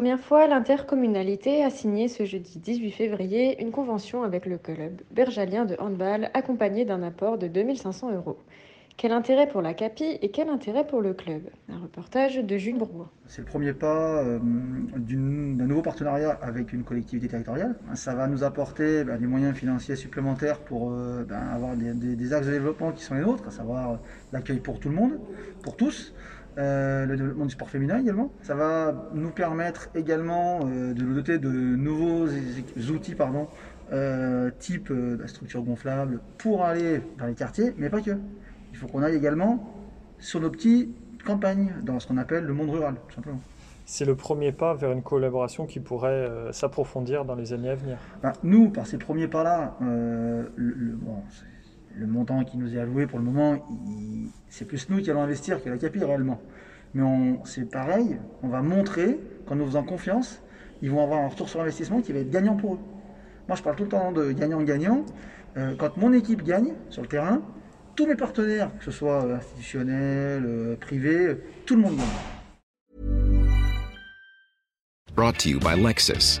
Première fois, l'intercommunalité a signé ce jeudi 18 février une convention avec le club bergalien de handball accompagné d'un apport de 2500 euros. Quel intérêt pour la CAPI et quel intérêt pour le club? Un reportage de Jules Bourgoin. C'est le premier pas euh, d'un nouveau partenariat avec une collectivité territoriale. Ça va nous apporter ben, des moyens financiers supplémentaires pour euh, ben, avoir des, des, axes de développement qui sont les nôtres, à savoir l'accueil pour tout le monde, pour tous. Euh, le développement du sport féminin également. Ça va nous permettre également euh, de nous doter de nouveaux outils, pardon, euh, type la structure gonflable, pour aller dans les quartiers, mais pas que. Il faut qu'on aille également sur nos petites campagnes, dans ce qu'on appelle le monde rural, tout simplement. C'est le premier pas vers une collaboration qui pourrait s'approfondir dans les années à venir. Ben, nous, par ces premiers pas-là, le, bon, le montant qui nous est alloué pour le moment, c'est plus nous qui allons investir que la CAPI réellement. Mais c'est pareil, on va montrer qu'en nous faisant confiance, ils vont avoir un retour sur investissement qui va être gagnant pour eux. Moi, je parle tout le temps de gagnant-gagnant. Euh, quand mon équipe gagne sur le terrain, tous mes partenaires, que ce soit euh, institutionnels, euh, privés, tout le monde gagne. Brought to you by Lexus.